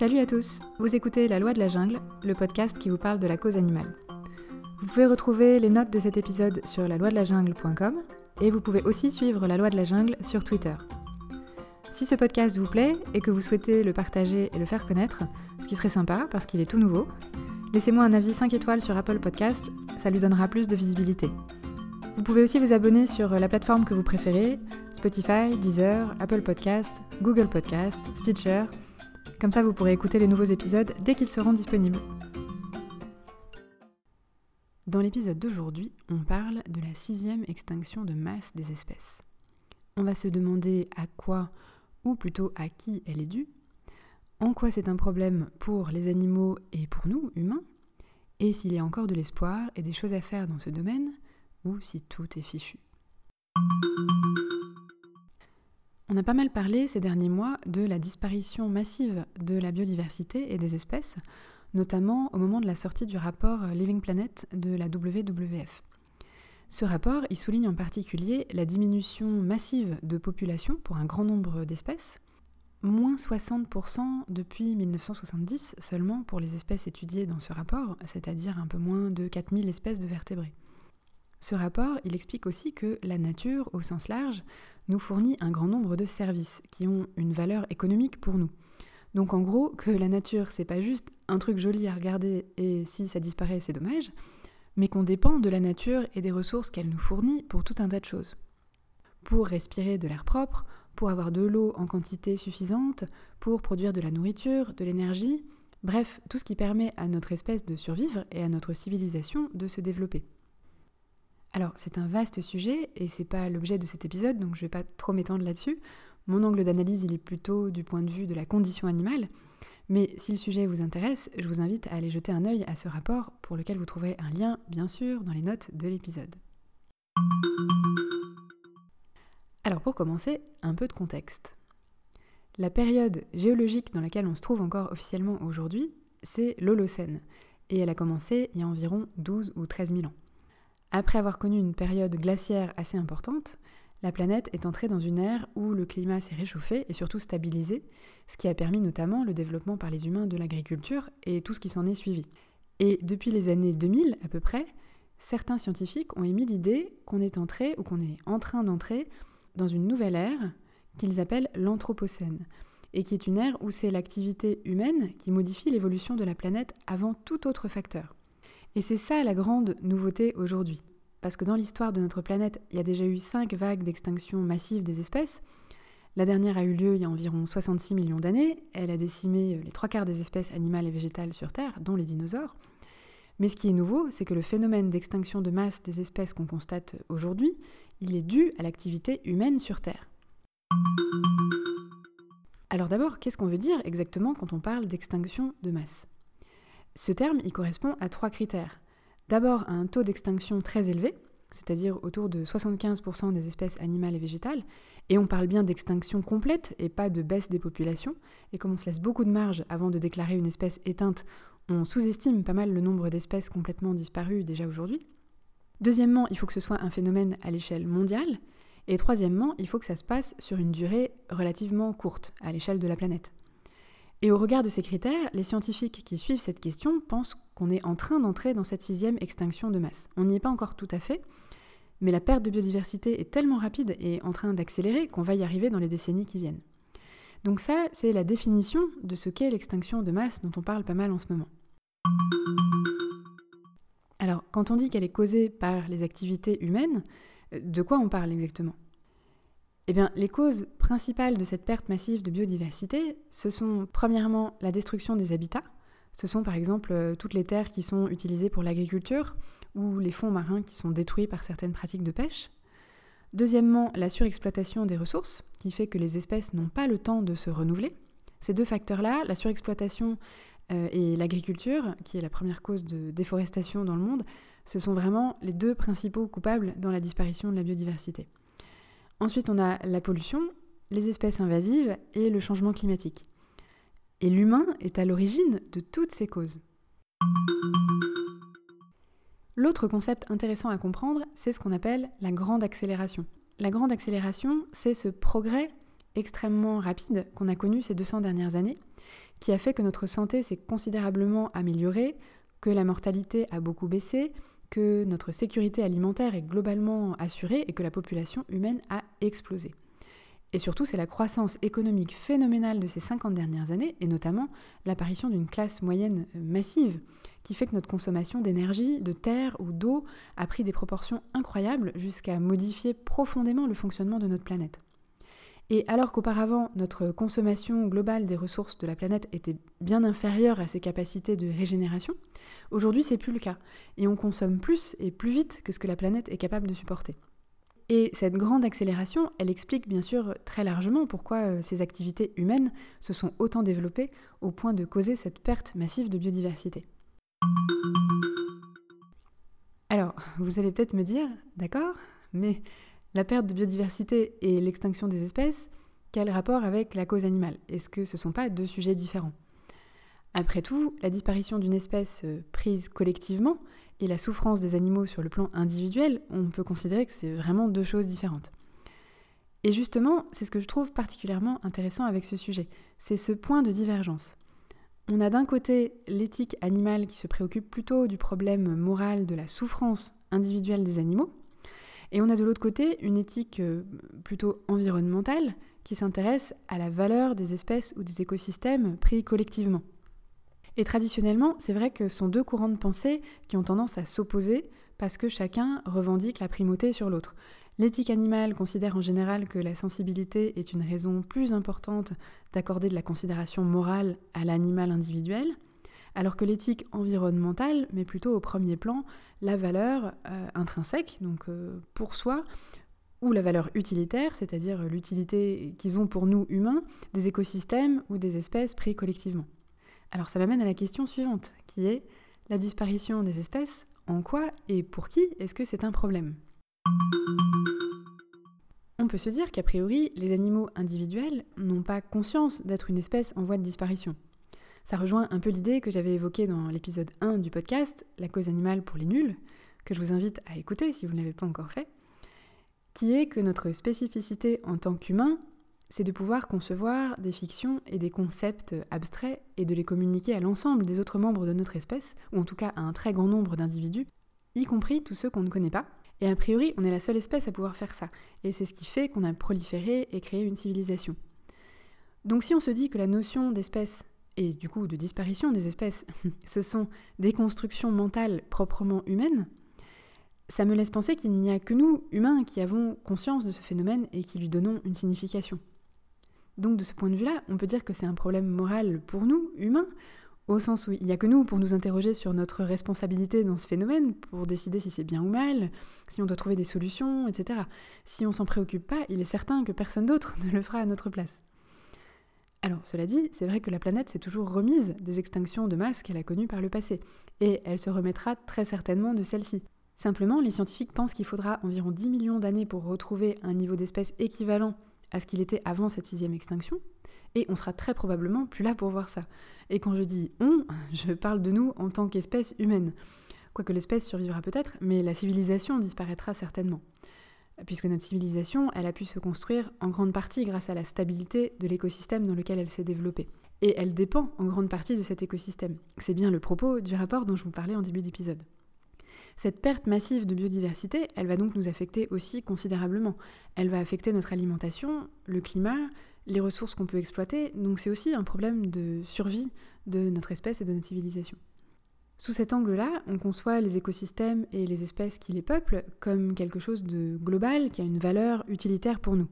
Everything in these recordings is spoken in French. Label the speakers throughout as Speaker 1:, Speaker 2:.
Speaker 1: Salut à tous, vous écoutez La Loi de la Jungle, le podcast qui vous parle de la cause animale. Vous pouvez retrouver les notes de cet épisode sur la loi de la jungle.com et vous pouvez aussi suivre La Loi de la Jungle sur Twitter. Si ce podcast vous plaît et que vous souhaitez le partager et le faire connaître, ce qui serait sympa parce qu'il est tout nouveau, laissez-moi un avis 5 étoiles sur Apple Podcast, ça lui donnera plus de visibilité. Vous pouvez aussi vous abonner sur la plateforme que vous préférez, Spotify, Deezer, Apple Podcast, Google Podcast, Stitcher comme ça, vous pourrez écouter les nouveaux épisodes dès qu'ils seront disponibles. Dans l'épisode d'aujourd'hui, on parle de la sixième extinction de masse des espèces. On va se demander à quoi, ou plutôt à qui elle est due, en quoi c'est un problème pour les animaux et pour nous, humains, et s'il y a encore de l'espoir et des choses à faire dans ce domaine, ou si tout est fichu. On a pas mal parlé ces derniers mois de la disparition massive de la biodiversité et des espèces, notamment au moment de la sortie du rapport Living Planet de la WWF. Ce rapport, il souligne en particulier la diminution massive de population pour un grand nombre d'espèces, moins 60% depuis 1970 seulement pour les espèces étudiées dans ce rapport, c'est-à-dire un peu moins de 4000 espèces de vertébrés. Ce rapport, il explique aussi que la nature, au sens large, nous fournit un grand nombre de services qui ont une valeur économique pour nous. Donc en gros, que la nature, c'est pas juste un truc joli à regarder et si ça disparaît, c'est dommage, mais qu'on dépend de la nature et des ressources qu'elle nous fournit pour tout un tas de choses. Pour respirer de l'air propre, pour avoir de l'eau en quantité suffisante, pour produire de la nourriture, de l'énergie, bref, tout ce qui permet à notre espèce de survivre et à notre civilisation de se développer. Alors, c'est un vaste sujet et c'est pas l'objet de cet épisode, donc je vais pas trop m'étendre là-dessus. Mon angle d'analyse, il est plutôt du point de vue de la condition animale. Mais si le sujet vous intéresse, je vous invite à aller jeter un œil à ce rapport pour lequel vous trouverez un lien, bien sûr, dans les notes de l'épisode. Alors pour commencer, un peu de contexte. La période géologique dans laquelle on se trouve encore officiellement aujourd'hui, c'est l'Holocène, et elle a commencé il y a environ 12 ou 13 000 ans. Après avoir connu une période glaciaire assez importante, la planète est entrée dans une ère où le climat s'est réchauffé et surtout stabilisé, ce qui a permis notamment le développement par les humains de l'agriculture et tout ce qui s'en est suivi. Et depuis les années 2000 à peu près, certains scientifiques ont émis l'idée qu'on est entré ou qu'on est en train d'entrer dans une nouvelle ère qu'ils appellent l'Anthropocène, et qui est une ère où c'est l'activité humaine qui modifie l'évolution de la planète avant tout autre facteur. Et c'est ça la grande nouveauté aujourd'hui. Parce que dans l'histoire de notre planète, il y a déjà eu cinq vagues d'extinction massive des espèces. La dernière a eu lieu il y a environ 66 millions d'années. Elle a décimé les trois quarts des espèces animales et végétales sur Terre, dont les dinosaures. Mais ce qui est nouveau, c'est que le phénomène d'extinction de masse des espèces qu'on constate aujourd'hui, il est dû à l'activité humaine sur Terre. Alors d'abord, qu'est-ce qu'on veut dire exactement quand on parle d'extinction de masse? Ce terme, il correspond à trois critères. D'abord, un taux d'extinction très élevé, c'est-à-dire autour de 75% des espèces animales et végétales, et on parle bien d'extinction complète et pas de baisse des populations, et comme on se laisse beaucoup de marge avant de déclarer une espèce éteinte, on sous-estime pas mal le nombre d'espèces complètement disparues déjà aujourd'hui. Deuxièmement, il faut que ce soit un phénomène à l'échelle mondiale, et troisièmement, il faut que ça se passe sur une durée relativement courte, à l'échelle de la planète. Et au regard de ces critères, les scientifiques qui suivent cette question pensent qu'on est en train d'entrer dans cette sixième extinction de masse. On n'y est pas encore tout à fait, mais la perte de biodiversité est tellement rapide et en train d'accélérer qu'on va y arriver dans les décennies qui viennent. Donc ça, c'est la définition de ce qu'est l'extinction de masse dont on parle pas mal en ce moment. Quand on dit qu'elle est causée par les activités humaines, euh, de quoi on parle exactement? Eh bien, les causes principales de cette perte massive de biodiversité, ce sont premièrement la destruction des habitats. Ce sont par exemple euh, toutes les terres qui sont utilisées pour l'agriculture ou les fonds marins qui sont détruits par certaines pratiques de pêche. Deuxièmement, la surexploitation des ressources, qui fait que les espèces n'ont pas le temps de se renouveler. Ces deux facteurs-là, la surexploitation et l'agriculture, qui est la première cause de déforestation dans le monde, ce sont vraiment les deux principaux coupables dans la disparition de la biodiversité. Ensuite, on a la pollution, les espèces invasives et le changement climatique. Et l'humain est à l'origine de toutes ces causes. L'autre concept intéressant à comprendre, c'est ce qu'on appelle la grande accélération. La grande accélération, c'est ce progrès extrêmement rapide qu'on a connu ces 200 dernières années, qui a fait que notre santé s'est considérablement améliorée, que la mortalité a beaucoup baissé, que notre sécurité alimentaire est globalement assurée et que la population humaine a explosé. Et surtout, c'est la croissance économique phénoménale de ces 50 dernières années, et notamment l'apparition d'une classe moyenne massive, qui fait que notre consommation d'énergie, de terre ou d'eau a pris des proportions incroyables jusqu'à modifier profondément le fonctionnement de notre planète. Et alors qu'auparavant, notre consommation globale des ressources de la planète était bien inférieure à ses capacités de régénération, aujourd'hui c'est plus le cas. Et on consomme plus et plus vite que ce que la planète est capable de supporter. Et cette grande accélération, elle explique bien sûr très largement pourquoi euh, ces activités humaines se sont autant développées au point de causer cette perte massive de biodiversité. Alors, vous allez peut-être me dire, d'accord, mais la perte de biodiversité et l'extinction des espèces, quel rapport avec la cause animale? Est-ce que ce ne sont pas deux sujets différents? Après tout, la disparition d'une espèce euh, prise collectivement et la souffrance des animaux sur le plan individuel, on peut considérer que c'est vraiment deux choses différentes. Et justement, c'est ce que je trouve particulièrement intéressant avec ce sujet, c'est ce point de divergence. On a d'un côté l'éthique animale qui se préoccupe plutôt du problème moral de la souffrance individuelle des animaux, et on a de l'autre côté une éthique euh, plutôt environnementale qui s'intéresse à la valeur des espèces ou des écosystèmes pris collectivement. Et traditionnellement, c'est vrai que ce sont deux courants de pensée qui ont tendance à s'opposer parce que chacun revendique la primauté sur l'autre. L'éthique animale considère en général que la sensibilité est une raison plus importante d'accorder de la considération morale à l'animal individuel, alors que l'éthique environnementale met plutôt au premier plan la valeur euh, intrinsèque, donc euh, pour soi, ou la valeur utilitaire, c'est-à-dire l'utilité qu'ils ont pour nous humains, des écosystèmes ou des espèces pris collectivement. Alors ça m'amène à la question suivante, qui est la disparition des espèces, en quoi et pour qui est-ce que c'est un problème? On peut se dire qu'a priori, les animaux individuels n'ont pas conscience d'être une espèce en voie de disparition. Ça rejoint un peu l'idée que j'avais évoquée dans l'épisode 1 du podcast, La cause animale pour les nuls, que je vous invite à écouter si vous ne l'avez pas encore fait, qui est que notre spécificité en tant qu'humain, c'est de pouvoir concevoir des fictions et des concepts abstraits et de les communiquer à l'ensemble des autres membres de notre espèce, ou en tout cas à un très grand nombre d'individus, y compris tous ceux qu'on ne connaît pas. Et a priori, on est la seule espèce à pouvoir faire ça, et c'est ce qui fait qu'on a proliféré et créé une civilisation. Donc si on se dit que la notion d'espèce et du coup de disparition des espèces, ce sont des constructions mentales proprement humaines, ça me laisse penser qu'il n'y a que nous, humains, qui avons conscience de ce phénomène et qui lui donnons une signification. Donc de ce point de vue-là, on peut dire que c'est un problème moral pour nous, humains, au sens où il n'y a que nous pour nous interroger sur notre responsabilité dans ce phénomène, pour décider si c'est bien ou mal, si on doit trouver des solutions, etc. Si on s'en préoccupe pas, il est certain que personne d'autre ne le fera à notre place. Alors, cela dit, c'est vrai que la planète s'est toujours remise des extinctions de masse qu'elle a connues par le passé, et elle se remettra très certainement de celle-ci. Simplement, les scientifiques pensent qu'il faudra environ 10 millions d'années pour retrouver un niveau d'espèce équivalent à ce qu'il était avant cette sixième extinction, et on sera très probablement plus là pour voir ça. Et quand je dis on, je parle de nous en tant qu'espèce humaine. Quoique l'espèce survivra peut-être, mais la civilisation disparaîtra certainement puisque notre civilisation, a pu se construire en grande partie grâce à la stabilité de l'écosystème dans lequel elle s'est développée. Et elle dépend en grande partie de cet écosystème. C'est bien le propos du rapport dont je vous parlais en début d'épisode. Cette perte massive de biodiversité, elle va donc nous affecter aussi considérablement. Elle va affecter notre alimentation, le climat, les ressources qu'on peut exploiter, donc c'est aussi un problème de survie de notre espèce et de notre civilisation. Sous cet angle-là, on conçoit les écosystèmes et les espèces qui les peuplent comme quelque chose de global qui a une valeur utilitaire pour nous.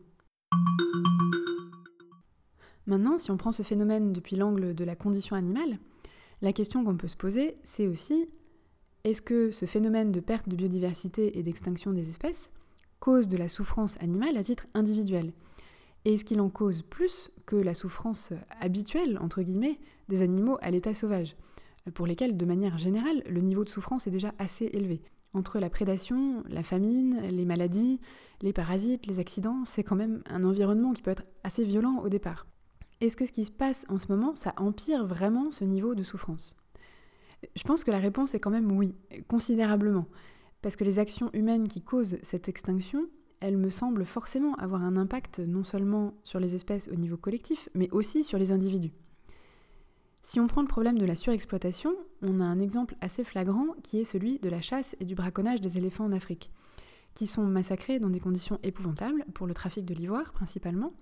Speaker 1: Maintenant, si on prend ce phénomène depuis l'angle de la condition animale, la question qu'on peut se poser, c'est aussi est-ce que ce phénomène de perte de biodiversité et d'extinction des espèces cause de la souffrance animale à titre individuel? Et est-ce qu'il en cause plus que la souffrance habituelle, entre guillemets, des animaux à l'état sauvage? Pour lesquels, de manière générale, le niveau de souffrance est déjà assez élevé. Entre la prédation, la famine, les maladies, les parasites, les accidents, c'est quand même un environnement qui peut être assez violent au départ. Est-ce que ce qui se passe en ce moment, ça empire vraiment ce niveau de souffrance? Je pense que la réponse est quand même oui, considérablement. Parce que les actions humaines qui causent cette extinction, elles me semblent forcément avoir un impact non seulement sur les espèces au niveau collectif, mais aussi sur les individus. Si on prend le problème de la surexploitation, on a un exemple assez flagrant qui est celui de la chasse et du braconnage des éléphants en Afrique, qui sont massacrés dans des conditions épouvantables pour le trafic de l'ivoire principalement,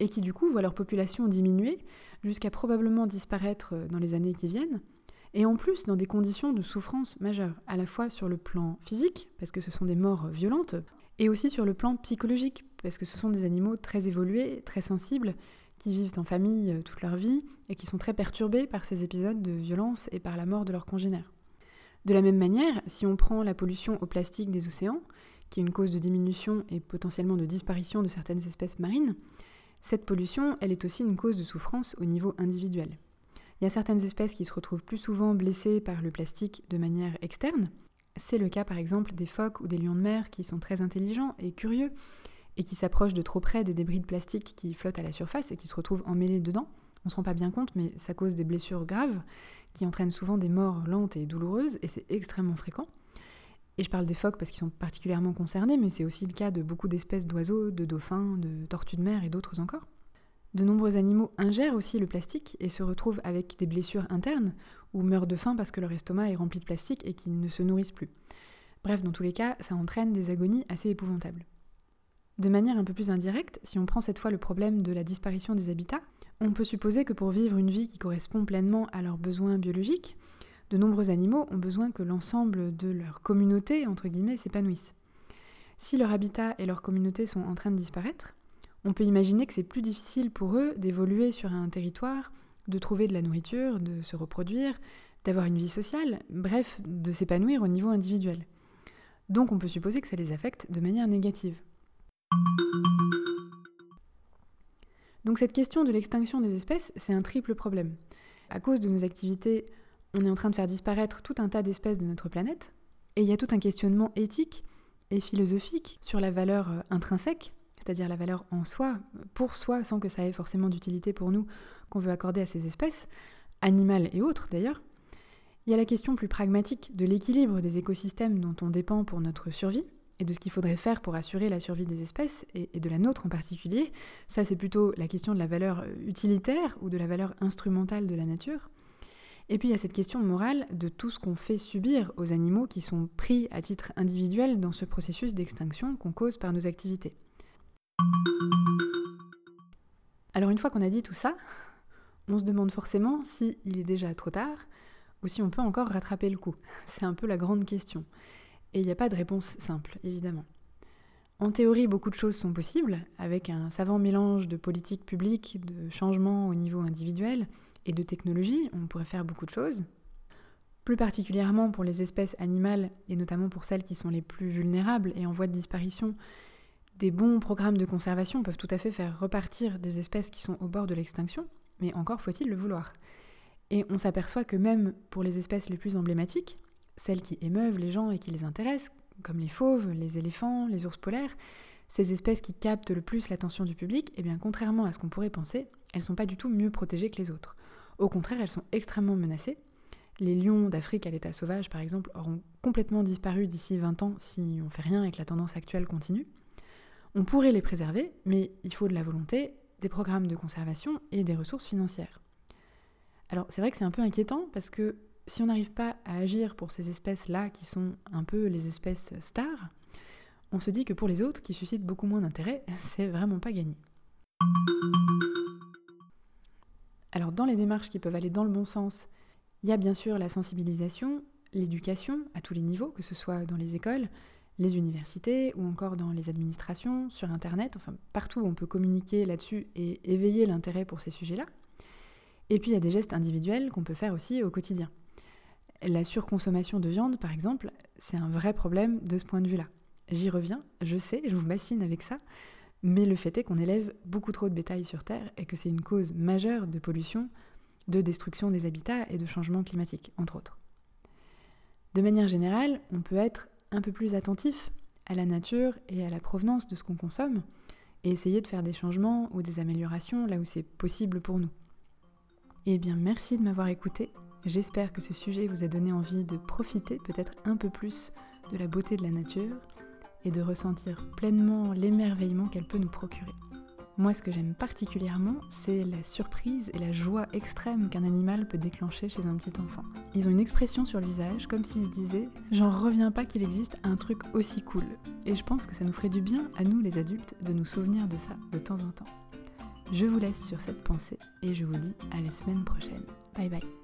Speaker 1: et qui du coup voient leur population diminuer jusqu'à probablement disparaître dans les années qui viennent, et en plus dans des conditions de souffrance majeures, à la fois sur le plan physique, parce que ce sont des morts violentes, et aussi sur le plan psychologique, parce que ce sont des animaux très évolués, très sensibles, qui vivent en famille euh, toute leur vie et qui sont très perturbés par ces épisodes de violence et par la mort de leurs congénères. De la même manière, si on prend la pollution au plastique des océans, qui est une cause de diminution et potentiellement de disparition de certaines espèces marines, cette pollution, elle est aussi une cause de souffrance au niveau individuel. Il y a certaines espèces qui se retrouvent plus souvent blessées par le plastique de manière externe. C'est le cas par exemple des phoques ou des lions de mer qui sont très intelligents et curieux et qui s'approchent de trop près des débris de plastique qui flottent à la surface et qui se retrouvent emmêlés dedans. On ne se rend pas bien compte, mais ça cause des blessures graves qui entraînent souvent des morts lentes et douloureuses et c'est extrêmement fréquent. Et je parle des phoques parce qu'ils sont particulièrement concernés, mais c'est aussi le cas de beaucoup d'espèces d'oiseaux, de dauphins, de tortues de mer et d'autres encore. De nombreux animaux ingèrent aussi le plastique et se retrouvent avec des blessures internes ou meurent de faim parce que leur estomac est rempli de plastique et qu'ils ne se nourrissent plus. Bref, dans tous les cas, ça entraîne des agonies assez épouvantables. De manière un peu plus indirecte, si on prend cette fois le problème de la disparition des habitats, on peut supposer que pour vivre une vie qui correspond pleinement à leurs besoins biologiques, de nombreux animaux ont besoin que l'ensemble de leur communauté, entre guillemets, s'épanouisse. Si leur habitat et leur communauté sont en train de disparaître, on peut imaginer que c'est plus difficile pour eux d'évoluer sur un territoire, de trouver de la nourriture, de se reproduire, d'avoir une vie sociale, bref, de s'épanouir au niveau individuel. Donc on peut supposer que ça les affecte de manière négative. Donc cette question de l'extinction des espèces, c'est un triple problème. À cause de nos activités, on est en train de faire disparaître tout un tas d'espèces de notre planète, et il y a tout un questionnement éthique et philosophique sur la valeur euh, intrinsèque c'est-à-dire la valeur en soi, pour soi, sans que ça ait forcément d'utilité pour nous, qu'on veut accorder à ces espèces, animales et autres d'ailleurs. Il y a la question plus pragmatique de l'équilibre des écosystèmes dont on dépend pour notre survie, et de ce qu'il faudrait faire pour assurer la survie des espèces, et, de la nôtre en particulier. Ça, c'est plutôt la question de la valeur utilitaire ou de la valeur instrumentale de la nature. Et puis il y a cette question morale de tout ce qu'on fait subir aux animaux qui sont pris à titre individuel dans ce processus d'extinction qu'on cause par nos activités. Alors une fois qu'on a dit tout ça, on se demande forcément si il est déjà trop tard ou si on peut encore rattraper le coup. C'est un peu la grande question. Et il n'y a pas de réponse simple, évidemment. En théorie, beaucoup de choses sont possibles, avec un savant mélange de politique publique, de changements au niveau individuel et de technologie, on pourrait faire beaucoup de choses. Plus particulièrement pour les espèces animales, et notamment pour celles qui sont les plus vulnérables et en voie de disparition, des bons programmes de conservation peuvent tout à fait faire repartir des espèces qui sont au bord de l'extinction, mais encore faut-il le vouloir. Et on s'aperçoit que même pour les espèces les plus emblématiques, celles qui émeuvent les gens et qui les intéressent, comme les fauves, les éléphants, les ours polaires, ces espèces qui captent le plus l'attention du public, eh bien contrairement à ce qu'on pourrait penser, elles sont pas du tout mieux protégées que les autres. Au contraire, elles sont extrêmement menacées. Les lions d'Afrique à l'état sauvage, par exemple, auront complètement disparu d'ici 20 ans si on fait rien et que la tendance actuelle continue. On pourrait les préserver, mais il faut de la volonté, des programmes de conservation et des ressources financières. Alors c'est vrai que c'est un peu inquiétant parce que si on n'arrive pas à agir pour ces espèces-là qui sont un peu les espèces stars, on se dit que pour les autres qui suscitent beaucoup moins d'intérêt, c'est vraiment pas gagné. Alors dans les démarches qui peuvent aller dans le bon sens, il y a bien sûr la sensibilisation, l'éducation à tous les niveaux, que ce soit dans les écoles, les universités ou encore dans les administrations, sur Internet, enfin partout où on peut communiquer là-dessus et éveiller l'intérêt pour ces sujets-là. Et puis il y a des gestes individuels qu'on peut faire aussi au quotidien. La surconsommation de viande, par exemple, c'est un vrai problème de ce point de vue-là. J'y reviens, je sais, je vous bassine avec ça, mais le fait est qu'on élève beaucoup trop de bétail sur Terre et que c'est une cause majeure de pollution, de destruction des habitats et de changement climatique, entre autres. De manière générale, on peut être un peu plus attentif à la nature et à la provenance de ce qu'on consomme et essayer de faire des changements ou des améliorations là où c'est possible pour nous. Eh bien, merci de m'avoir écouté. J'espère que ce sujet vous a donné envie de profiter peut-être un peu plus de la beauté de la nature et de ressentir pleinement l'émerveillement qu'elle peut nous procurer. Moi, ce que j'aime particulièrement, c'est la surprise et la joie extrême qu'un animal peut déclencher chez un petit enfant. Ils ont une expression sur le visage, comme s'ils se disaient J'en reviens pas qu'il existe un truc aussi cool. Et je pense que ça nous ferait du bien, à nous les adultes, de nous souvenir de ça de temps en temps. Je vous laisse sur cette pensée et je vous dis à la semaine prochaine. Bye bye.